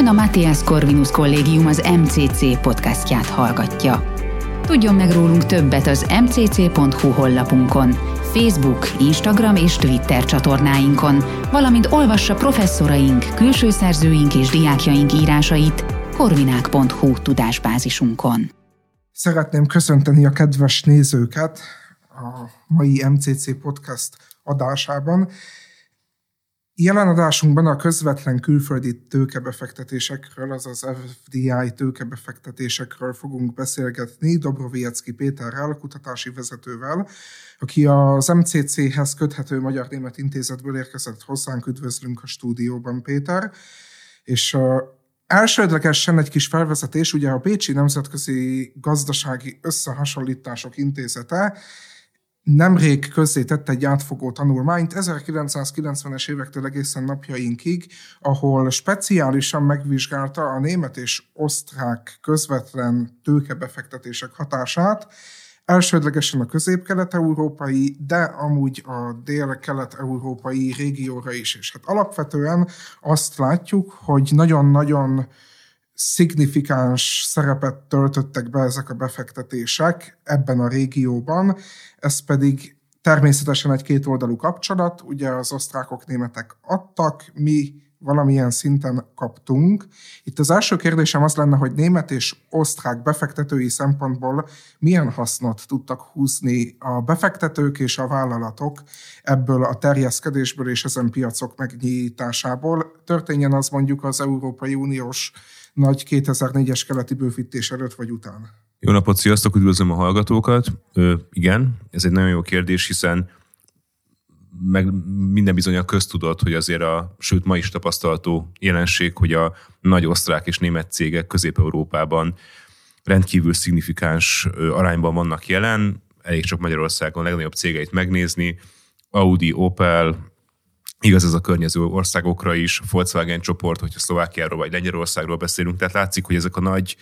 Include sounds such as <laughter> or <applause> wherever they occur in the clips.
Ön a Matthias Corvinus Kollégium az MCC podcastját hallgatja. Tudjon meg rólunk többet az mcc.hu honlapunkon, Facebook, Instagram és Twitter csatornáinkon, valamint olvassa professzoraink, külső szerzőink és diákjaink írásait korvinák.hu tudásbázisunkon. Szeretném köszönteni a kedves nézőket a mai MCC podcast adásában. Jelen adásunkban a közvetlen külföldi tőkebefektetésekről, azaz FDI tőkebefektetésekről fogunk beszélgetni Dobroviecki Péterrel, kutatási vezetővel, aki az MCC-hez köthető Magyar-Német Intézetből érkezett hozzánk. Üdvözlünk a stúdióban, Péter. És Elsődlegesen egy kis felvezetés, ugye a Pécsi Nemzetközi Gazdasági Összehasonlítások Intézete nemrég közzétett egy átfogó tanulmányt 1990-es évektől egészen napjainkig, ahol speciálisan megvizsgálta a német és osztrák közvetlen tőkebefektetések hatását, elsődlegesen a közép-kelet-európai, de amúgy a dél-kelet-európai régióra is. És hát alapvetően azt látjuk, hogy nagyon-nagyon szignifikáns szerepet töltöttek be ezek a befektetések ebben a régióban, ez pedig természetesen egy kétoldalú kapcsolat, ugye az osztrákok, németek adtak, mi valamilyen szinten kaptunk. Itt az első kérdésem az lenne, hogy német és osztrák befektetői szempontból milyen hasznot tudtak húzni a befektetők és a vállalatok ebből a terjeszkedésből és ezen piacok megnyitásából. Történjen az mondjuk az Európai Uniós nagy 2004-es keleti bővítés előtt vagy után? Jó napot, sziasztok, üdvözlöm a hallgatókat. Ö, igen, ez egy nagyon jó kérdés, hiszen meg minden bizony a köztudott, hogy azért a, sőt ma is tapasztalható jelenség, hogy a nagy osztrák és német cégek Közép-Európában rendkívül szignifikáns arányban vannak jelen, elég csak Magyarországon legnagyobb cégeit megnézni, Audi, Opel, Igaz ez a környező országokra is, Volkswagen csoport, hogyha Szlovákiáról vagy Lengyelországról beszélünk, tehát látszik, hogy ezek a nagy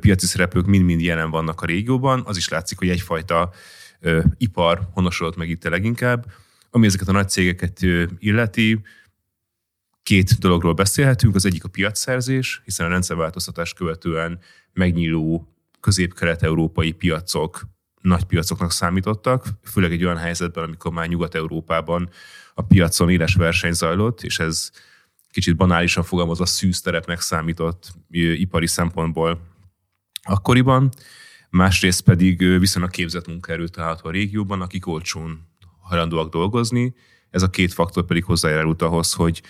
piaci szereplők mind-mind jelen vannak a régióban, az is látszik, hogy egyfajta ipar honosodott meg itt leginkább. Ami ezeket a nagy cégeket illeti, két dologról beszélhetünk. Az egyik a piacszerzés, hiszen a rendszerváltoztatás követően megnyíló közép-kelet-európai piacok nagy piacoknak számítottak, főleg egy olyan helyzetben, amikor már Nyugat-Európában a piacon éles verseny zajlott, és ez kicsit banálisan fogalmazva szűzterepnek számított ipari szempontból akkoriban. Másrészt pedig viszonylag képzett munkaerő található a régióban, akik olcsón hajlandóak dolgozni. Ez a két faktor pedig hozzájárult ahhoz, hogy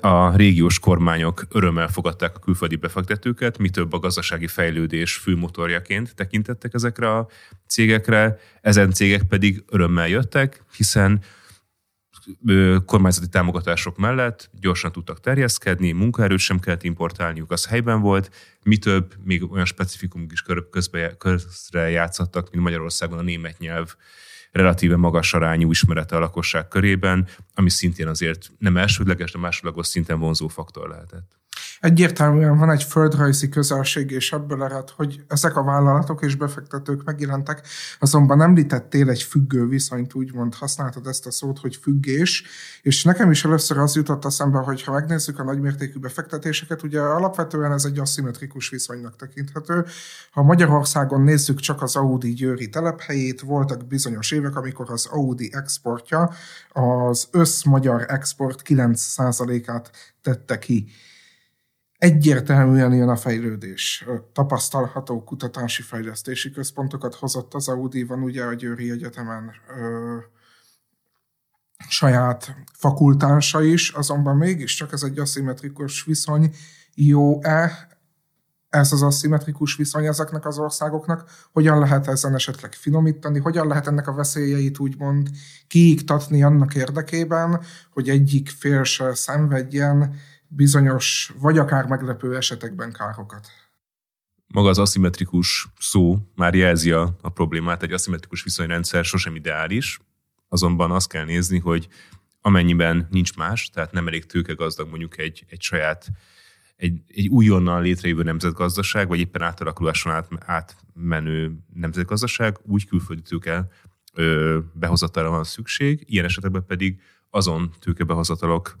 a régiós kormányok örömmel fogadták a külföldi befektetőket, mi több a gazdasági fejlődés főmotorjaként tekintettek ezekre a cégekre, ezen cégek pedig örömmel jöttek, hiszen kormányzati támogatások mellett gyorsan tudtak terjeszkedni, munkaerőt sem kellett importálniuk, az helyben volt, mi több, még olyan specifikumok is közbe, közre játszottak, mint Magyarországon a német nyelv relatíve magas arányú ismerete a lakosság körében, ami szintén azért nem elsődleges, de másodlagos szinten vonzó faktor lehetett. Egyértelműen van egy földrajzi közelség, és ebből ered, hogy ezek a vállalatok és befektetők megjelentek, azonban említettél egy függő viszonyt, úgymond használtad ezt a szót, hogy függés, és nekem is először az jutott eszembe, hogy ha megnézzük a nagymértékű befektetéseket, ugye alapvetően ez egy aszimmetrikus viszonynak tekinthető. Ha Magyarországon nézzük csak az Audi győri telephelyét, voltak bizonyos évek, amikor az Audi exportja az összmagyar export 9%-át tette ki. Egyértelműen jön a fejlődés. Tapasztalható kutatási fejlesztési központokat hozott az Audi, van ugye a Győri Egyetemen ö, saját fakultánsa is, azonban mégiscsak ez egy aszimmetrikus viszony. Jó-e ez az aszimmetrikus viszony ezeknek az országoknak? Hogyan lehet ezen esetleg finomítani? Hogyan lehet ennek a veszélyeit úgymond kiiktatni annak érdekében, hogy egyik fél se szenvedjen bizonyos, vagy akár meglepő esetekben károkat. Maga az aszimmetrikus szó már jelzi a, a problémát, egy aszimmetrikus viszonyrendszer sosem ideális, azonban azt kell nézni, hogy amennyiben nincs más, tehát nem elég tőkegazdag mondjuk egy, egy saját, egy, egy újonnan létrejövő nemzetgazdaság, vagy éppen átalakuláson át, átmenő nemzetgazdaság, úgy külföldi tőke behozatalra van szükség, ilyen esetekben pedig azon tőkebehozatalok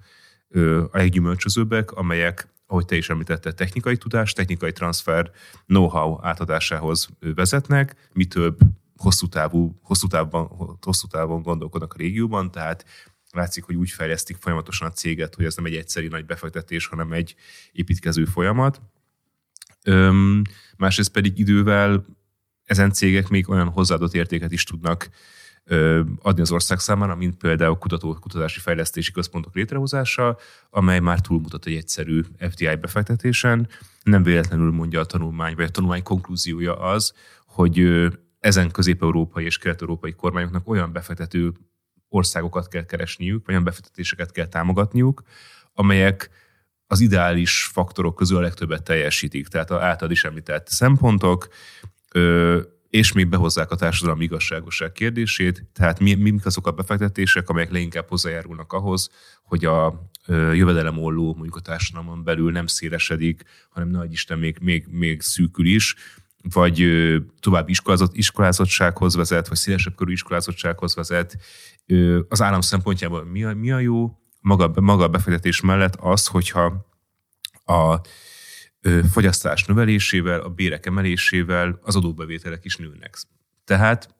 a leggyümölcsözőbbek, amelyek ahogy te is említetted, technikai tudás, technikai transfer, know-how átadásához vezetnek, mi több hosszú, távú, hosszú, távban, hosszú távon gondolkodnak a régióban, tehát látszik, hogy úgy fejlesztik folyamatosan a céget, hogy ez nem egy egyszerű nagy befektetés, hanem egy építkező folyamat. Öm, másrészt pedig idővel ezen cégek még olyan hozzáadott értéket is tudnak adni az ország számára, mint például kutató, kutatási fejlesztési központok létrehozása, amely már túlmutat egy egyszerű FDI befektetésen. Nem véletlenül mondja a tanulmány, vagy a tanulmány konklúziója az, hogy ezen közép-európai és kelet-európai kormányoknak olyan befektető országokat kell keresniük, olyan befektetéseket kell támogatniuk, amelyek az ideális faktorok közül a legtöbbet teljesítik. Tehát a általad is említett szempontok, és még behozzák a társadalmi igazságosság kérdését, tehát mi, mik azok a befektetések, amelyek leginkább hozzájárulnak ahhoz, hogy a jövedelem olló mondjuk a társadalomon belül nem szélesedik, hanem nagy Isten még, még, még szűkül is, vagy további iskolázott, iskolázottsághoz vezet, vagy szélesebb körű iskolázottsághoz vezet. Az állam szempontjából mi a, mi a jó? Maga, maga a befektetés mellett az, hogyha a fogyasztás növelésével, a bérek emelésével az adóbevételek is nőnek. Tehát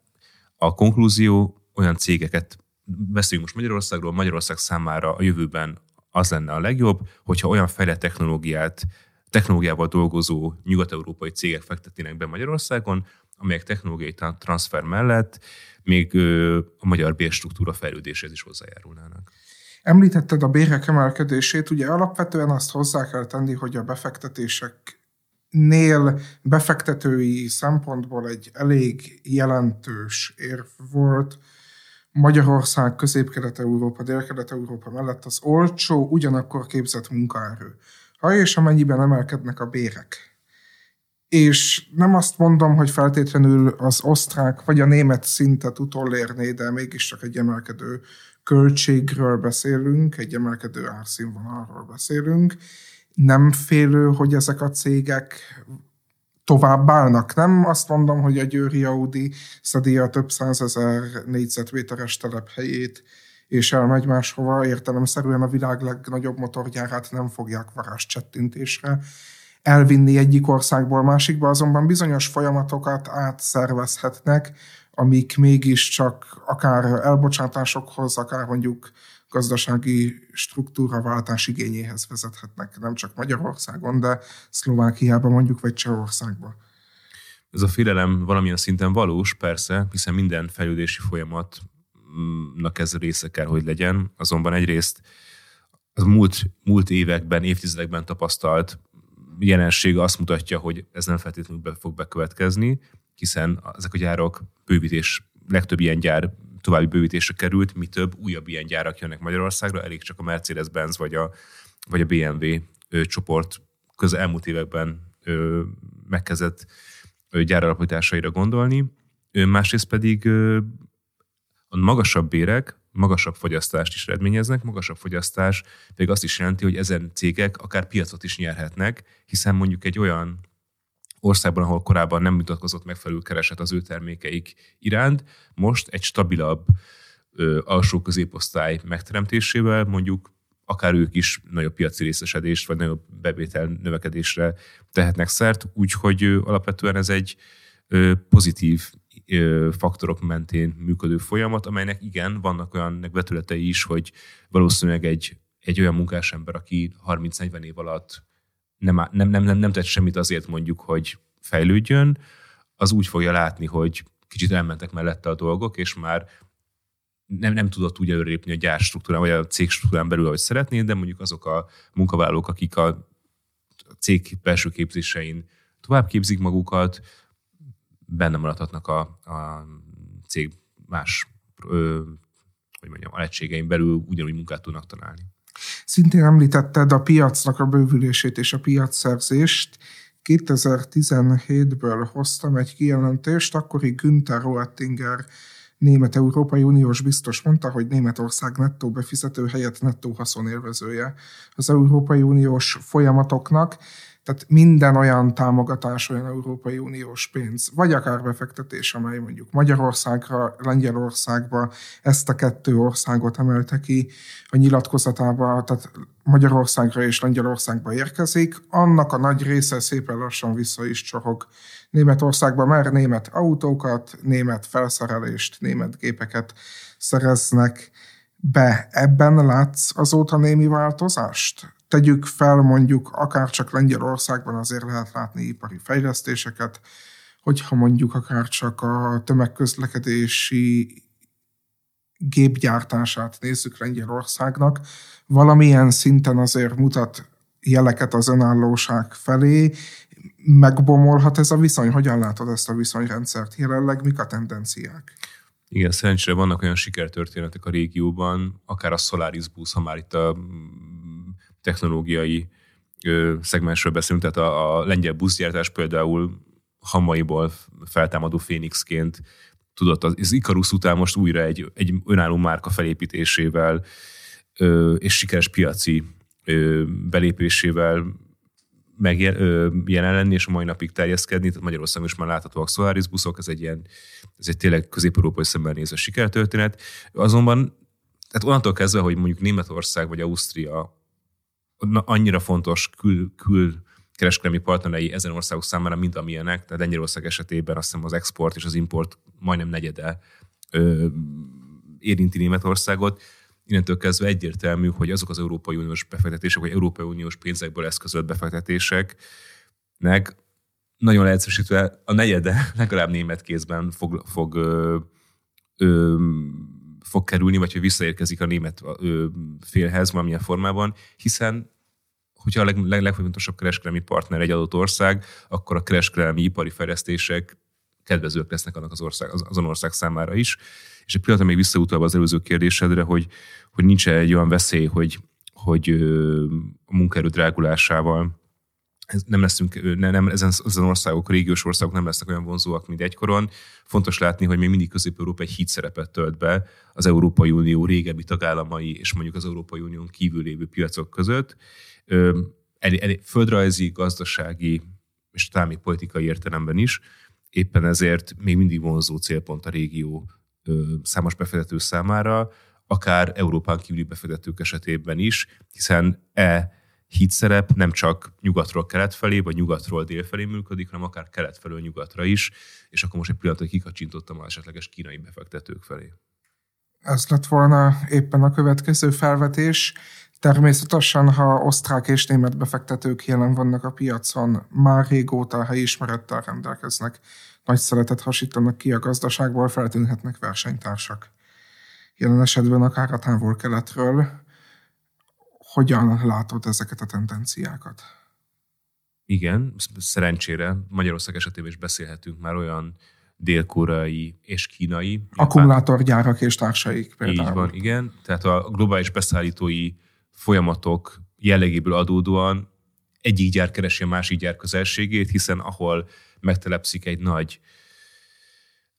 a konklúzió olyan cégeket, beszéljünk most Magyarországról, Magyarország számára a jövőben az lenne a legjobb, hogyha olyan fejlett technológiát, technológiával dolgozó nyugat-európai cégek fektetnének be Magyarországon, amelyek technológiai transfer mellett még a magyar bérstruktúra fejlődéséhez is hozzájárulnának. Említetted a bérek emelkedését, ugye alapvetően azt hozzá kell tenni, hogy a befektetéseknél befektetői szempontból egy elég jelentős érv volt, Magyarország, Közép-Kelet-Európa, Dél-Kelet-Európa mellett az olcsó, ugyanakkor képzett munkaerő. Ha és amennyiben emelkednek a bérek. És nem azt mondom, hogy feltétlenül az osztrák vagy a német szintet utolérné, de mégiscsak egy emelkedő költségről beszélünk, egy emelkedő árszínvonalról beszélünk, nem félő, hogy ezek a cégek tovább állnak. Nem? Azt mondom, hogy a Győri Audi szedi a több százezer négyzetméteres telephelyét, és elmegy máshova, értelemszerűen a világ legnagyobb motorgyárát nem fogják varázs csettintésre elvinni egyik országból másikba, azonban bizonyos folyamatokat átszervezhetnek, amik mégiscsak akár elbocsátásokhoz, akár mondjuk gazdasági struktúraváltás igényéhez vezethetnek, nem csak Magyarországon, de Szlovákiában mondjuk, vagy Csehországban. Ez a félelem valamilyen szinten valós, persze, hiszen minden fejlődési folyamatnak ez része kell, hogy legyen. Azonban egyrészt az múlt, múlt években, évtizedekben tapasztalt jelenség azt mutatja, hogy ez nem feltétlenül be fog bekövetkezni, hiszen ezek a gyárok bővítés, legtöbb ilyen gyár további bővítésre került, mi több újabb ilyen gyárak jönnek Magyarországra, elég csak a Mercedes-Benz vagy a, vagy a BMW csoport köz elmúlt években ö, megkezdett gyáralapításaira gondolni. Másrészt pedig a magasabb bérek, magasabb fogyasztást is eredményeznek, magasabb fogyasztás pedig azt is jelenti, hogy ezen cégek akár piacot is nyerhetnek, hiszen mondjuk egy olyan országban, ahol korábban nem mutatkozott megfelelő kereset az ő termékeik iránt, most egy stabilabb ö, alsó középosztály megteremtésével mondjuk akár ők is nagyobb piaci részesedést, vagy nagyobb bevétel növekedésre tehetnek szert, úgyhogy alapvetően ez egy pozitív faktorok mentén működő folyamat, amelynek igen, vannak olyan vetületei is, hogy valószínűleg egy, egy olyan munkásember, aki 30-40 év alatt nem, nem, nem, nem, nem tett semmit azért mondjuk, hogy fejlődjön, az úgy fogja látni, hogy kicsit elmentek mellette a dolgok, és már nem, nem tudott úgy előrépni a gyár struktúrán, vagy a cég struktúrán belül, ahogy szeretné, de mondjuk azok a munkavállalók, akik a cég belső képzésein tovább képzik magukat, benne maradhatnak a, a cég más ö, hogy mondjam, alegységein belül ugyanúgy munkát tudnak találni. Szintén említetted a piacnak a bővülését és a piacszerzést. 2017-ből hoztam egy kijelentést, akkori Günther Oettinger német Európai Uniós biztos mondta, hogy Németország nettó befizető helyett nettó haszonélvezője az Európai Uniós folyamatoknak, tehát minden olyan támogatás, olyan Európai Uniós pénz, vagy akár befektetés, amely mondjuk Magyarországra, Lengyelországba ezt a kettő országot emelte ki a nyilatkozatába, tehát Magyarországra és Lengyelországba érkezik, annak a nagy része szépen lassan vissza is csorog. Németországba, mert német autókat, német felszerelést, német gépeket szereznek be. Ebben látsz azóta némi változást? Tegyük fel mondjuk akár csak Lengyelországban azért lehet látni ipari fejlesztéseket, hogyha mondjuk akár csak a tömegközlekedési gépgyártását nézzük Lengyelországnak, valamilyen szinten azért mutat jeleket az önállóság felé, megbomolhat ez a viszony? Hogyan látod ezt a viszonyrendszert jelenleg? Mik a tendenciák? Igen, szerencsére vannak olyan sikertörténetek a régióban, akár a Solaris Bus, ha már itt a mm, technológiai szegmensről beszélünk, tehát a, a lengyel buszgyártás például hamaiból feltámadó Fénixként tudott az Icarus után most újra egy, egy önálló márka felépítésével és sikeres piaci belépésével megjelen lenni, és a mai napig terjeszkedni. Tehát Magyarországon is már láthatóak Solaris buszok, ez egy ilyen, ez egy tényleg közép-európai szemben nézve sikertörténet. Azonban, tehát onnantól kezdve, hogy mondjuk Németország vagy Ausztria annyira fontos kül, kül kereskedelmi partnerei ezen országok számára, mint amilyenek, tehát Lengyelország esetében azt hiszem az export és az import majdnem negyede ö, érinti Németországot. Innentől kezdve egyértelmű, hogy azok az Európai Uniós befektetések, vagy Európai Uniós pénzekből eszközölt befektetéseknek nagyon leegyszerűsítve a negyede <laughs> legalább német kézben fog, fog, ö, ö, fog kerülni, vagy hogy visszaérkezik a német ö, félhez valamilyen formában, hiszen hogyha a leg, leg, legfontosabb kereskedelmi partner egy adott ország, akkor a kereskedelmi ipari fejlesztések kedvezőek lesznek annak az ország, az, azon ország számára is. És egy pillanatra még visszautalva az előző kérdésedre, hogy, hogy nincs egy olyan veszély, hogy, hogy a munkaerő drágulásával nem leszünk, nem, nem, ezen, ezen országok, régiós országok nem lesznek olyan vonzóak, mint egykoron. Fontos látni, hogy még mindig Közép-Európa egy híd szerepet tölt be az Európai Unió régebbi tagállamai és mondjuk az Európai Unión kívül lévő piacok között, elég, elég földrajzi, gazdasági és talán még politikai értelemben is. Éppen ezért még mindig vonzó célpont a régió számos befektető számára, akár Európán kívüli befektetők esetében is, hiszen e hídszerep nem csak nyugatról kelet felé, vagy nyugatról dél felé működik, hanem akár kelet felől nyugatra is, és akkor most egy pillanatot kikacsintottam az esetleges kínai befektetők felé. Ez lett volna éppen a következő felvetés. Természetesen, ha osztrák és német befektetők jelen vannak a piacon, már régóta helyismerettel rendelkeznek, nagy szeretet hasítanak ki a gazdaságból, feltűnhetnek versenytársak. Jelen esetben akár a távol-keletről. Hogyan látod ezeket a tendenciákat? Igen, szerencsére Magyarország esetében is beszélhetünk már olyan dél-koreai és kínai. Akkumulátorgyárak és társaik például. Így van, igen. Tehát a globális beszállítói folyamatok jellegéből adódóan egyik gyár keresi a másik gyár közelségét, hiszen ahol megtelepszik egy nagy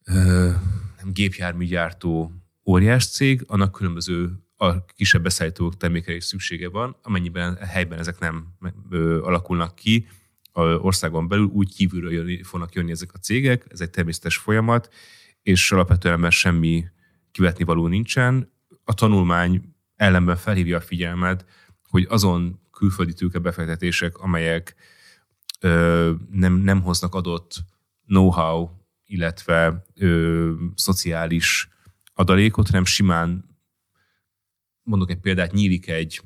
nem, gépjárműgyártó óriás cég, annak különböző a kisebb beszállítók termékre is szüksége van, amennyiben helyben ezek nem alakulnak ki, a országon belül úgy kívülről jönni, fognak jönni ezek a cégek, ez egy természetes folyamat, és alapvetően ebben semmi kivetni való nincsen. A tanulmány ellenben felhívja a figyelmet, hogy azon külföldi tőkebefektetések, amelyek ö, nem, nem hoznak adott know-how, illetve ö, szociális adalékot, hanem simán, mondok egy példát, nyílik egy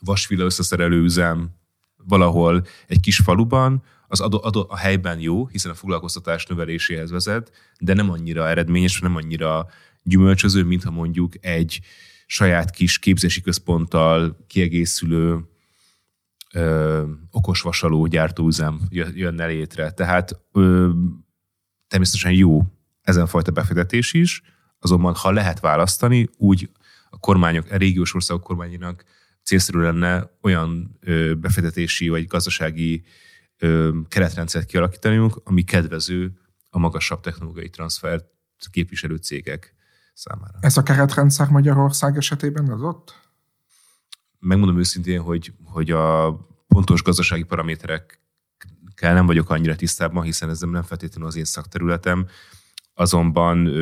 vasvilla összeszerelő üzem valahol egy kis faluban, az adó, adó, a helyben jó, hiszen a foglalkoztatás növeléséhez vezet, de nem annyira eredményes, nem annyira gyümölcsöző, mintha mondjuk egy saját kis képzési központtal kiegészülő ö, okosvasaló gyártóüzem jönne létre. Tehát ö, természetesen jó ezen fajta befektetés is, azonban ha lehet választani, úgy a kormányok, a régiós országok kormányának célszerű lenne olyan ö, befektetési vagy gazdasági ö, keretrendszert kialakítaniunk, ami kedvező a magasabb technológiai transfert képviselő cégek számára. Ez a keretrendszer Magyarország esetében az ott? Megmondom őszintén, hogy, hogy a pontos gazdasági paraméterekkel nem vagyok annyira tisztában, hiszen ez nem feltétlenül az én szakterületem, azonban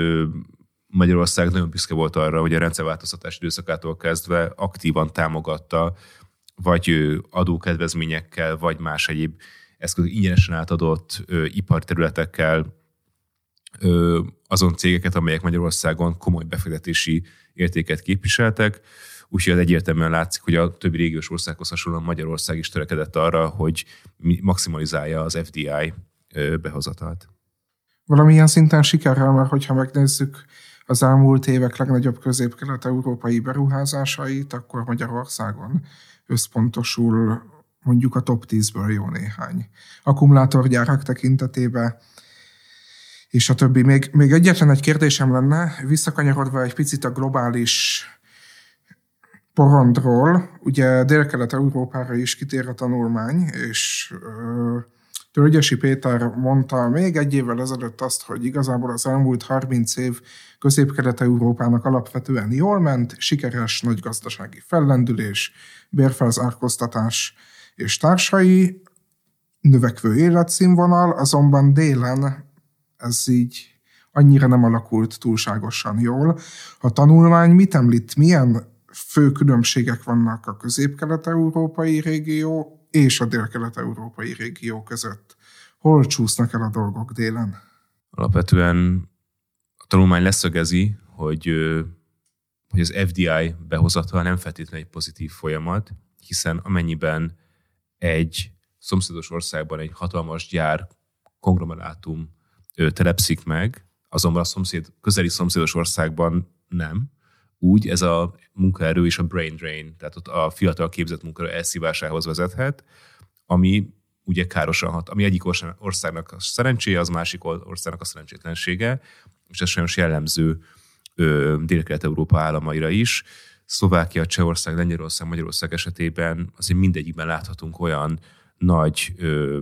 Magyarország nagyon büszke volt arra, hogy a rendszerváltoztatás időszakától kezdve aktívan támogatta vagy adókedvezményekkel, vagy más egyéb eszköz ingyenesen átadott iparterületekkel azon cégeket, amelyek Magyarországon komoly befektetési értéket képviseltek. Úgyhogy az egyértelműen látszik, hogy a többi régiós országhoz hasonlóan Magyarország is törekedett arra, hogy maximalizálja az FDI behozatalt. Valamilyen szinten sikerrel, mert hogyha megnézzük az elmúlt évek legnagyobb közép-kelet-európai beruházásait, akkor Magyarországon összpontosul mondjuk a top 10-ből jó néhány. Akkumulátorgyárak tekintetében és a többi. Még, még egyetlen egy kérdésem lenne, visszakanyarodva egy picit a globális porondról, ugye Dél-Kelet-Európára is kitér a tanulmány, és Tölgyesi Péter mondta még egy évvel ezelőtt azt, hogy igazából az elmúlt 30 év Közép-Kelet-Európának alapvetően jól ment, sikeres nagy gazdasági fellendülés, bérfelzárkóztatás és társai, növekvő életszínvonal, azonban délen ez így annyira nem alakult túlságosan jól. A tanulmány mit említ, milyen fő különbségek vannak a közép-kelet-európai régió és a dél-kelet-európai régió között? Hol csúsznak el a dolgok délen? Alapvetően a tanulmány leszögezi, hogy, hogy az FDI behozatal nem feltétlenül egy pozitív folyamat, hiszen amennyiben egy szomszédos országban egy hatalmas gyár, konglomerátum telepszik meg, azonban a szomszéd, közeli szomszédos országban nem, úgy ez a munkaerő és a brain drain, tehát ott a fiatal képzett munkaerő elszívásához vezethet, ami ugye károsan hat, ami egyik országnak a szerencséje, az másik országnak a szerencsétlensége, és ez sajnos jellemző Dél-Kelet-Európa államaira is. Szlovákia, Csehország, Lengyelország, Magyarország esetében azért mindegyikben láthatunk olyan nagy ö,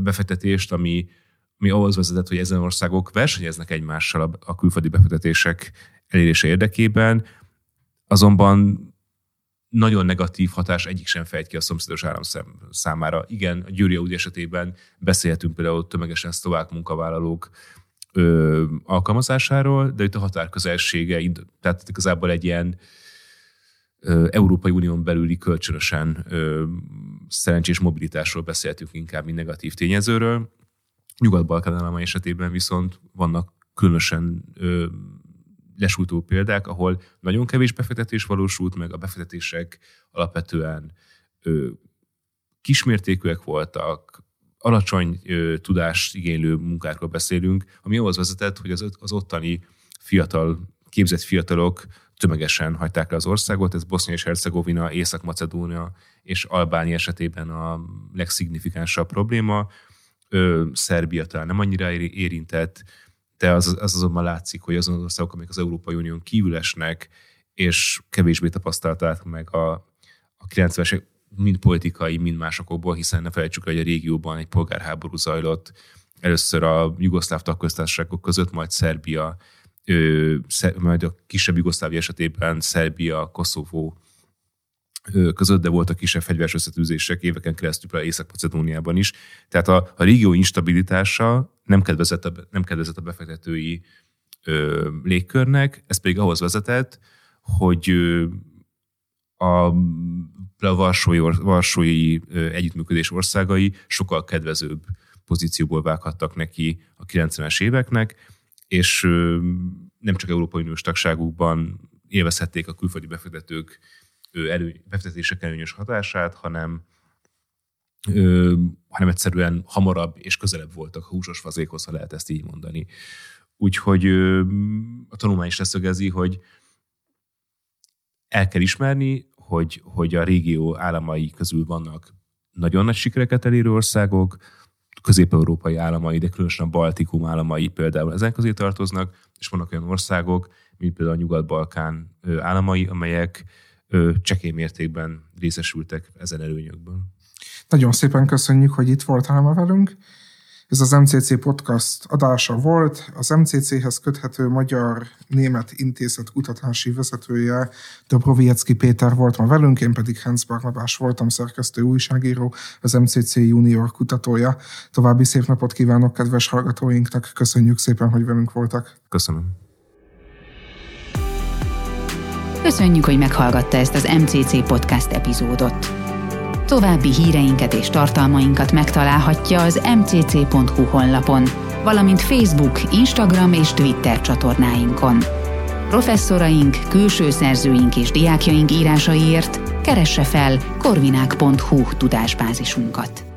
befektetést, ami, ami ahhoz vezetett, hogy ezen országok versenyeznek egymással a, a külföldi befektetések elérése érdekében, azonban nagyon negatív hatás egyik sem fejt ki a szomszédos állam számára. Igen, a Győri Audi esetében beszélhetünk például tömegesen szlovák munkavállalók ö, alkalmazásáról, de itt a határközelsége, tehát igazából egy ilyen ö, Európai Unión belüli kölcsönösen ö, szerencsés mobilitásról beszéltünk inkább, mint negatív tényezőről. Nyugat-Balkán esetében viszont vannak különösen ö, lesújtó példák, ahol nagyon kevés befektetés valósult meg, a befektetések alapvetően ö, kismértékűek voltak, alacsony ö, tudást igénylő munkákról beszélünk, ami ahhoz vezetett, hogy az, az ottani fiatal, képzett fiatalok tömegesen hagyták le az országot, ez Bosznia és Hercegovina, Észak-Macedónia és Albánia esetében a legszignifikánsabb probléma. Ö, Szerbia talán nem annyira érintett, de az, az azonban látszik, hogy azon az országok, amik az Európai Unión kívül esnek, és kevésbé tapasztalták meg a, a 90-es mind politikai, mind másokból, hiszen ne felejtsük, hogy a régióban egy polgárháború zajlott, először a jugoszláv tagköztársaságok között, majd Szerbia, ö, majd a kisebb Jugoszlávia esetében Szerbia, Koszovó között, de voltak kisebb fegyveres összetűzések éveken keresztül Észak-Macedóniában is. Tehát a, a régió instabilitása nem kedvezett a, nem kedvezett a befektetői ö, légkörnek, ez pedig ahhoz vezetett, hogy ö, a, Varsói, Varsói együttműködés országai sokkal kedvezőbb pozícióból vághattak neki a 90-es éveknek, és ö, nem csak Európai Uniós tagságukban élvezhették a külföldi befektetők előny, befektetések előnyös hatását, hanem ö, hanem egyszerűen hamarabb és közelebb voltak a húsos fazékhoz, ha lehet ezt így mondani. Úgyhogy ö, a tanulmány is leszögezi, hogy el kell ismerni, hogy, hogy a régió államai közül vannak nagyon nagy sikereket elérő országok, közép-európai államai, de különösen a Baltikum államai például ezen közé tartoznak, és vannak olyan országok, mint például a Nyugat-Balkán államai, amelyek csekély mértékben részesültek ezen előnyökből. Nagyon szépen köszönjük, hogy itt voltál ma velünk. Ez az MCC podcast adása volt. Az MCC-hez köthető Magyar-Német Intézet kutatási vezetője Dobroviecki Péter volt ma velünk, én pedig Hans Barnabás voltam, szerkesztő újságíró, az MCC junior kutatója. További szép napot kívánok kedves hallgatóinknak, köszönjük szépen, hogy velünk voltak. Köszönöm. Köszönjük, hogy meghallgatta ezt az MCC podcast epizódot. További híreinket és tartalmainkat megtalálhatja az mcc.hu honlapon, valamint Facebook, Instagram és Twitter csatornáinkon. Professzoraink, külső szerzőink és diákjaink írásaiért keresse fel korvinák.hu tudásbázisunkat.